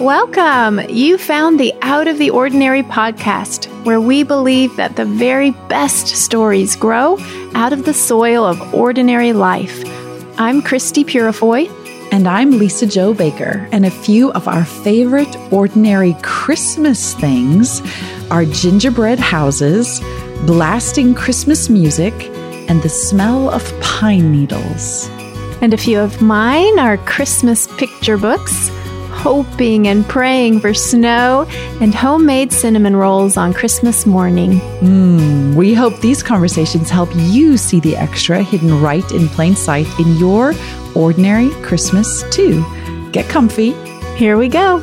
Welcome! You found the Out of the Ordinary podcast, where we believe that the very best stories grow out of the soil of ordinary life. I'm Christie Purifoy. And I'm Lisa Jo Baker. And a few of our favorite ordinary Christmas things are gingerbread houses, blasting Christmas music, and the smell of pine needles. And a few of mine are Christmas picture books hoping and praying for snow and homemade cinnamon rolls on Christmas morning. Mm, we hope these conversations help you see the extra hidden right in plain sight in your ordinary Christmas, too. Get comfy. Here we go.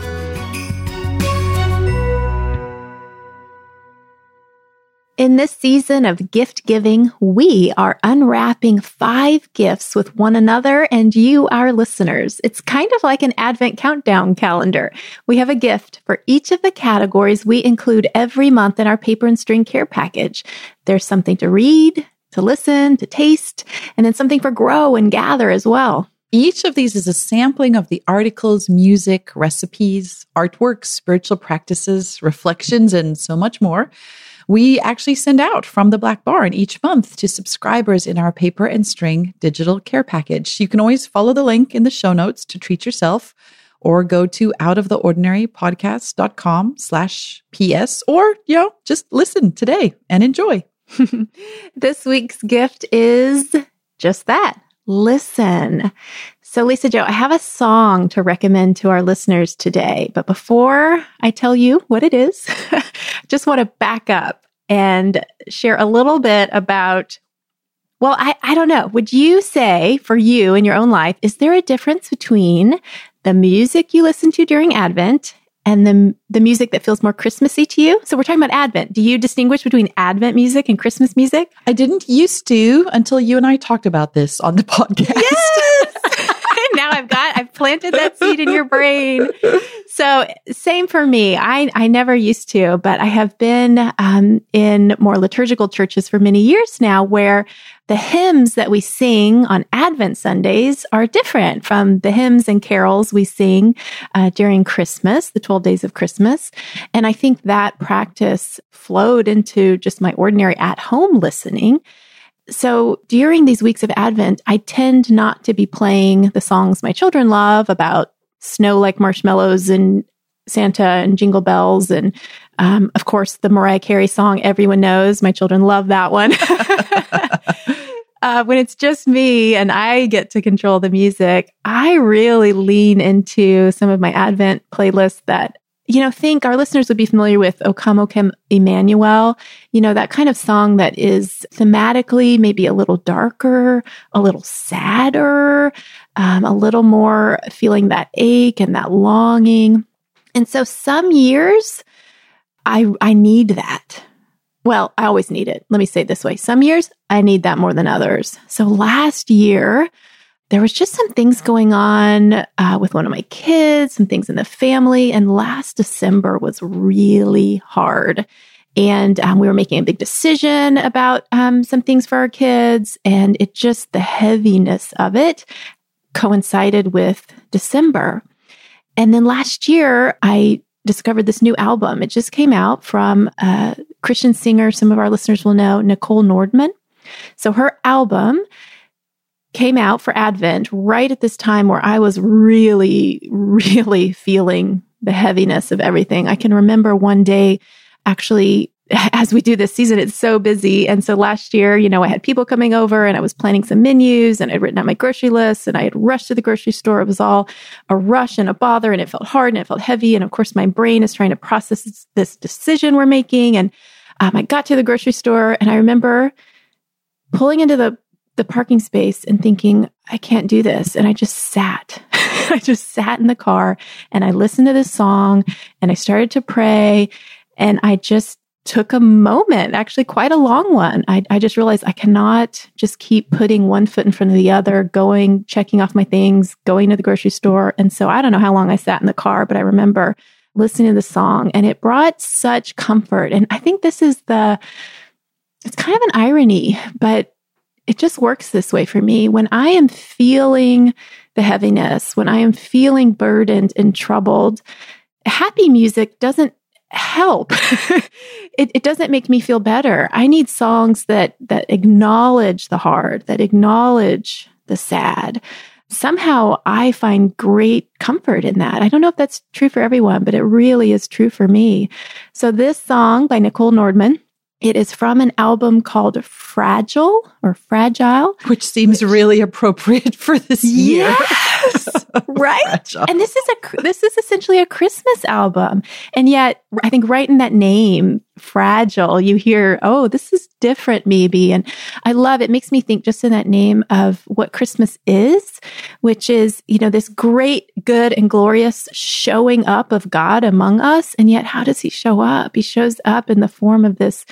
In this season of gift giving, we are unwrapping five gifts with one another and you, our listeners. It's kind of like an Advent countdown calendar. We have a gift for each of the categories we include every month in our paper and string care package. There's something to read, to listen, to taste, and then something for grow and gather as well. Each of these is a sampling of the articles, music, recipes, artworks, spiritual practices, reflections, and so much more we actually send out from the Black Barn each month to subscribers in our paper and string digital care package. You can always follow the link in the show notes to treat yourself or go to outoftheordinarypodcast.com slash PS or, you know, just listen today and enjoy. this week's gift is just that. Listen. So, Lisa Jo, I have a song to recommend to our listeners today. But before I tell you what it is, I just want to back up and share a little bit about. Well, I, I don't know. Would you say for you in your own life, is there a difference between the music you listen to during Advent and the the music that feels more Christmassy to you. So we're talking about Advent. Do you distinguish between Advent music and Christmas music? I didn't used to until you and I talked about this on the podcast. Yes. I've got I've planted that seed in your brain. So same for me. I I never used to, but I have been um, in more liturgical churches for many years now, where the hymns that we sing on Advent Sundays are different from the hymns and carols we sing uh, during Christmas, the 12 days of Christmas. And I think that practice flowed into just my ordinary at home listening. So during these weeks of Advent, I tend not to be playing the songs my children love about snow like marshmallows and Santa and Jingle Bells. And um, of course, the Mariah Carey song everyone knows. My children love that one. uh, when it's just me and I get to control the music, I really lean into some of my Advent playlists that you know, think our listeners would be familiar with O Come, O Come Emmanuel, you know, that kind of song that is thematically maybe a little darker, a little sadder, um, a little more feeling that ache and that longing. And so some years I, I need that. Well, I always need it. Let me say it this way. Some years I need that more than others. So last year, there was just some things going on uh, with one of my kids, some things in the family. And last December was really hard. And um, we were making a big decision about um, some things for our kids. And it just, the heaviness of it coincided with December. And then last year, I discovered this new album. It just came out from a Christian singer, some of our listeners will know, Nicole Nordeman. So her album came out for Advent right at this time where I was really, really feeling the heaviness of everything. I can remember one day actually as we do this season, it's so busy. And so last year, you know, I had people coming over and I was planning some menus and I'd written out my grocery list and I had rushed to the grocery store. It was all a rush and a bother and it felt hard and it felt heavy. And of course, my brain is trying to process this decision we're making. And um, I got to the grocery store and I remember pulling into the, the parking space and thinking, I can't do this. And I just sat. I just sat in the car and I listened to this song and I started to pray and I just took a moment, actually quite a long one. I, I just realized I cannot just keep putting one foot in front of the other, going, checking off my things, going to the grocery store. And so I don't know how long I sat in the car, but I remember listening to the song and it brought such comfort. And I think this is the, it's kind of an irony, but it just works this way for me. When I am feeling the heaviness, when I am feeling burdened and troubled, happy music doesn't help. it, it doesn't make me feel better. I need songs that that acknowledge the hard, that acknowledge the sad. Somehow I find great comfort in that. I don't know if that's true for everyone, but it really is true for me. So this song by Nicole Nordeman, it is from an album called Fragile or Fragile, which seems which, really appropriate for this year. Yes, right. Fragile. And this is a this is essentially a Christmas album, and yet I think right in that name, Fragile, you hear, oh, this is different, maybe, and I love it. Makes me think just in that name of what Christmas is, which is you know this great, good, and glorious showing up of God among us, and yet how does He show up? He shows up in the form of this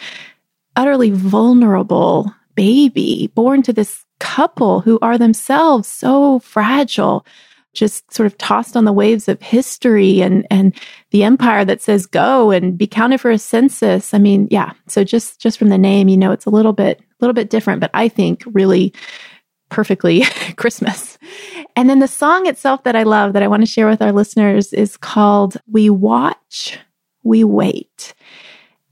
utterly vulnerable baby born to this couple who are themselves so fragile just sort of tossed on the waves of history and and the empire that says go and be counted for a census. I mean yeah so just just from the name you know it's a little bit a little bit different but i think really perfectly christmas. And then the song itself that i love that i want to share with our listeners is called we watch we wait.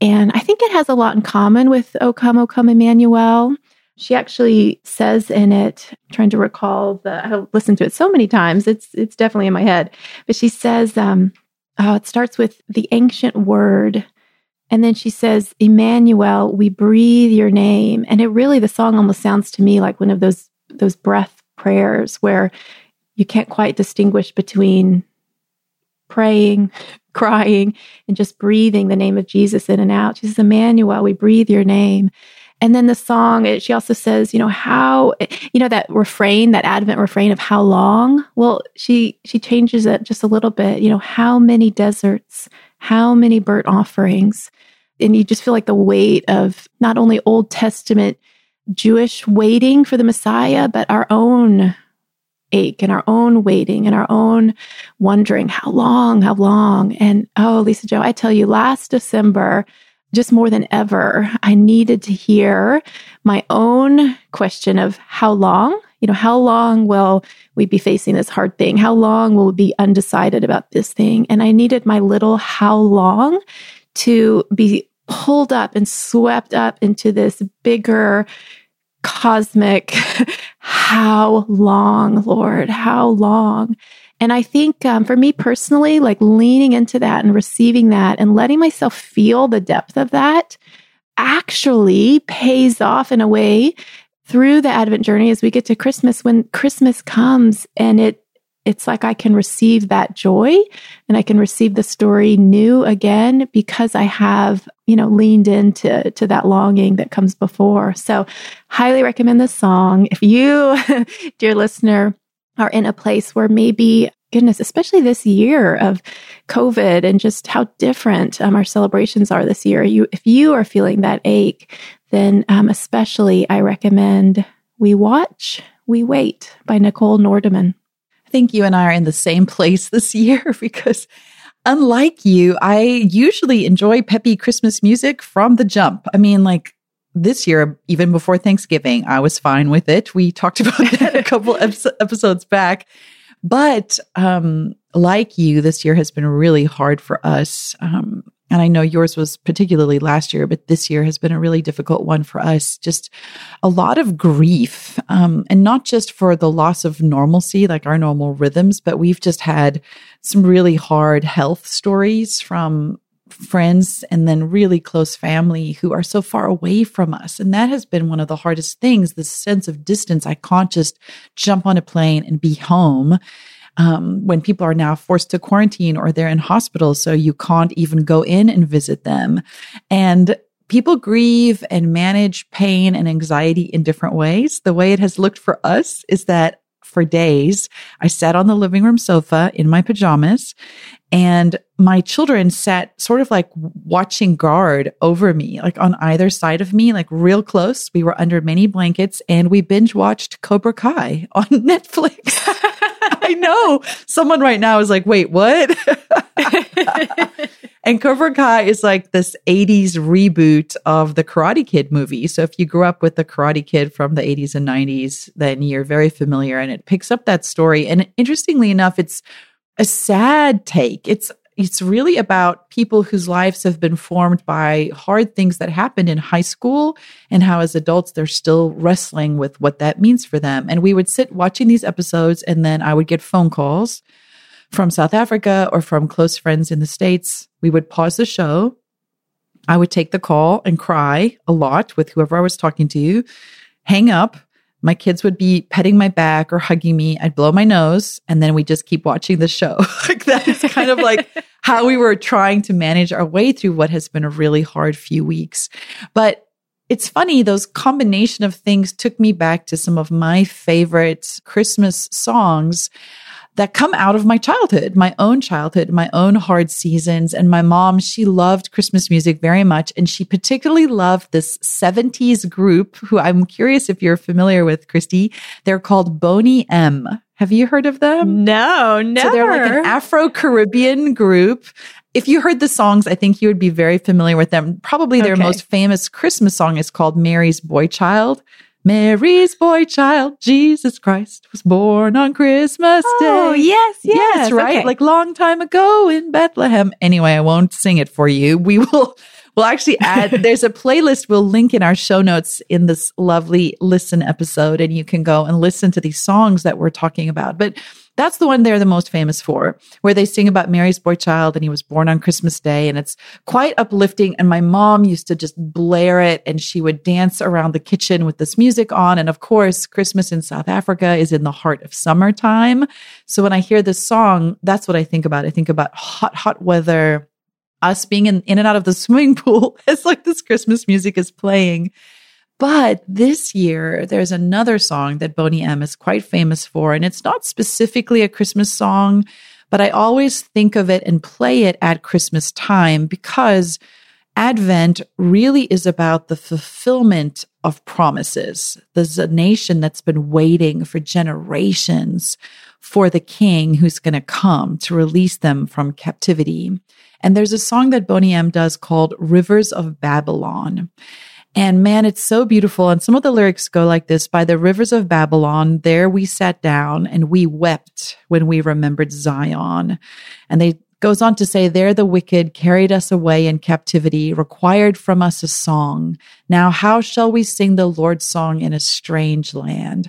And I think it has a lot in common with O Come, O Come Emmanuel. She actually says in it, trying to recall the, I've listened to it so many times. It's, it's definitely in my head. But she says, um, oh, it starts with the ancient word. And then she says, Emmanuel, we breathe your name. And it really, the song almost sounds to me like one of those, those breath prayers where you can't quite distinguish between praying, crying, and just breathing the name of Jesus in and out. She says, Emmanuel, we breathe your name. And then the song, it, she also says, you know, how, you know, that refrain, that Advent refrain of how long? Well, she, she changes it just a little bit, you know, how many deserts, how many burnt offerings. And you just feel like the weight of not only Old Testament Jewish waiting for the Messiah, but our own ache and our own waiting and our own wondering how long, how long. And oh, Lisa Jo, I tell you, last December, just more than ever, I needed to hear my own question of how long, you know, how long will we be facing this hard thing? How long will we be undecided about this thing? And I needed my little how long to be pulled up and swept up into this bigger cosmic, how long, Lord, how long? And I think um, for me personally, like leaning into that and receiving that and letting myself feel the depth of that actually pays off in a way through the Advent journey as we get to Christmas when Christmas comes and it it's like I can receive that joy and I can receive the story new again because I have, you know, leaned into to that longing that comes before. So, highly recommend this song. If you, dear listener, are in a place where maybe goodness, especially this year of COVID and just how different um, our celebrations are this year. You, if you are feeling that ache, then um, especially I recommend We Watch, We Wait by Nicole Nordeman. I think you and I are in the same place this year because unlike you, I usually enjoy peppy Christmas music from the jump. I mean, like this year, even before Thanksgiving, I was fine with it. We talked about that a couple episodes back. But um, like you, this year has been really hard for us. Um, and I know yours was particularly last year, but this year has been a really difficult one for us. Just a lot of grief, um, and not just for the loss of normalcy, like our normal rhythms, but we've just had some really hard health stories from friends and then really close family who are so far away from us. And that has been one of the hardest things this sense of distance. I can't just jump on a plane and be home um, when people are now forced to quarantine or they're in hospitals, so you can't even go in and visit them. And people grieve and manage pain and anxiety in different ways. The way it has looked for us is that for days, I sat on the living room sofa in my pajamas and my children sat sort of like watching guard over me, like on either side of me, like real close. We were under many blankets and we binge watched Cobra Kai on Netflix. I know someone right now is like, wait, what? and Cobra Kai is like this 80s reboot of the Karate Kid movie. So if you grew up with the Karate Kid from the 80s and 90s, then you're very familiar and it picks up that story. And interestingly enough, it's a sad take. It's it's really about people whose lives have been formed by hard things that happened in high school and how as adults they're still wrestling with what that means for them. And we would sit watching these episodes and then I would get phone calls from South Africa or from close friends in the States. We would pause the show. I would take the call and cry a lot with whoever I was talking to, hang up, my kids would be petting my back or hugging me. I'd blow my nose and then we just keep watching the show. like that is kind of like how we were trying to manage our way through what has been a really hard few weeks. But it's funny, those combination of things took me back to some of my favorite Christmas songs that come out of my childhood, my own childhood, my own hard seasons. And my mom, she loved Christmas music very much. And she particularly loved this 70s group who I'm curious if you're familiar with, Christie. They're called Boney M. Have you heard of them? No, no. So they're like an Afro Caribbean group. If you heard the songs, I think you would be very familiar with them. Probably their okay. most famous Christmas song is called Mary's Boy Child. Mary's boy child, Jesus Christ, was born on Christmas oh, Day. Oh, yes, yes. Yes, right? Okay. Like long time ago in Bethlehem. Anyway, I won't sing it for you. We will We'll actually add, there's a playlist we'll link in our show notes in this lovely listen episode, and you can go and listen to these songs that we're talking about. But that's the one they're the most famous for, where they sing about Mary's boy child and he was born on Christmas Day. And it's quite uplifting. And my mom used to just blare it and she would dance around the kitchen with this music on. And of course, Christmas in South Africa is in the heart of summertime. So when I hear this song, that's what I think about. I think about hot, hot weather, us being in, in and out of the swimming pool as like this Christmas music is playing. But this year, there's another song that Boney M is quite famous for, and it's not specifically a Christmas song, but I always think of it and play it at Christmas time because Advent really is about the fulfillment of promises. There's a nation that's been waiting for generations for the king who's going to come to release them from captivity. And there's a song that Boney M does called Rivers of Babylon. And man, it's so beautiful. And some of the lyrics go like this By the rivers of Babylon, there we sat down and we wept when we remembered Zion. And they goes on to say, There the wicked carried us away in captivity, required from us a song. Now, how shall we sing the Lord's song in a strange land?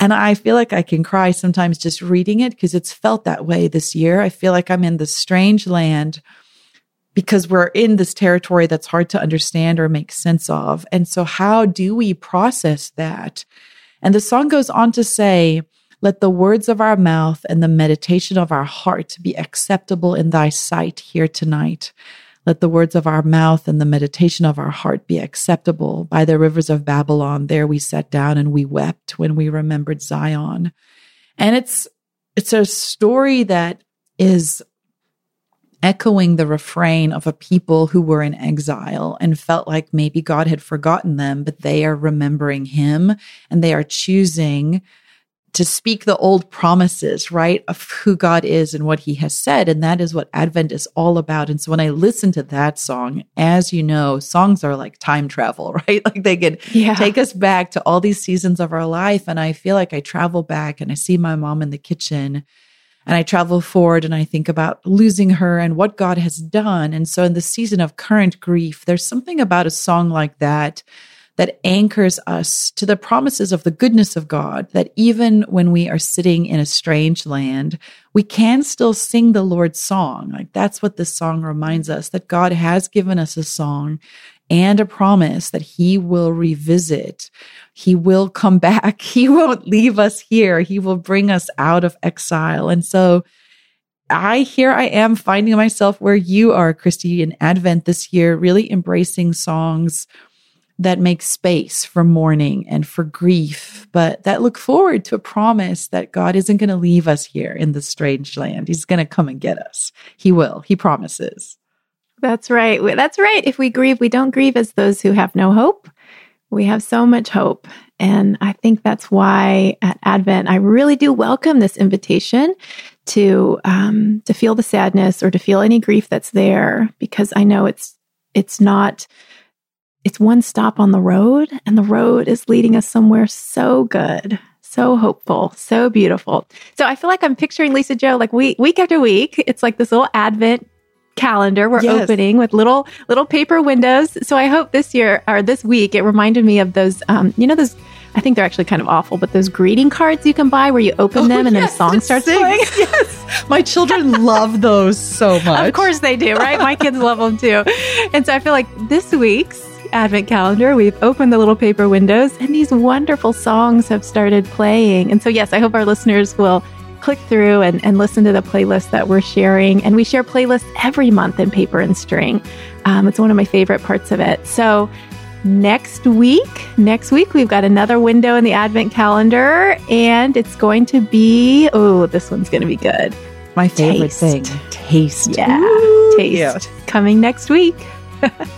And I feel like I can cry sometimes just reading it because it's felt that way this year. I feel like I'm in the strange land because we're in this territory that's hard to understand or make sense of. And so, how do we process that? And the song goes on to say, Let the words of our mouth and the meditation of our heart be acceptable in thy sight here tonight. Let the words of our mouth and the meditation of our heart be acceptable. By the rivers of Babylon, there we sat down and we wept when we remembered Zion. And it's, it's a story that is echoing the refrain of a people who were in exile and felt like maybe God had forgotten them, but they are remembering him and they are choosing to speak the old promises, right, of who God is and what he has said. And that is what Advent is all about. And so when I listen to that song, as you know, songs are like time travel, right? Like they can yeah. take us back to all these seasons of our life. And I feel like I travel back and I see my mom in the kitchen and I travel forward and I think about losing her and what God has done. And so in the season of current grief, there's something about a song like that that anchors us to the promises of the goodness of God, that even when we are sitting in a strange land, we can still sing the Lord's song. Like that's what this song reminds us that God has given us a song and a promise that he will revisit. He will come back. He won't leave us here. He will bring us out of exile. And so I here I am finding myself where you are, Christie, in Advent this year, really embracing songs that make space for mourning and for grief, but that look forward to a promise that God isn't going to leave us here in this strange land. He's going to come and get us. He will. He promises. That's right. That's right. If we grieve, we don't grieve as those who have no hope. We have so much hope. And I think that's why at Advent, I really do welcome this invitation to um, to feel the sadness or to feel any grief that's there, because I know it's it's not it's one stop on the road, and the road is leading us somewhere so good, so hopeful, so beautiful. So I feel like I'm picturing Lisa Jo like week week after week. It's like this little Advent calendar we're Yes. opening with little little paper windows. So I hope this year or this week it reminded me of those um, you know those I think they're actually kind of awful, but those greeting cards you can buy where you open them and then a Oh, song starts sings. playing. Yes. My children love those so much. Of course they do, right? My kids love them too. And so I feel like this week's Advent calendar, we've opened the little paper windows and these wonderful songs have started playing. And so, yes, I hope our listeners will click through and, and listen to the playlist that we're sharing. And we share playlists every month in paper and string. Um, it's one of my favorite parts of it. So, next week, next week, we've got another window in the Advent calendar and it's going to be, oh, this one's going to be good. My favorite Taste. thing. Taste. Yeah, Ooh, taste yes. coming next week.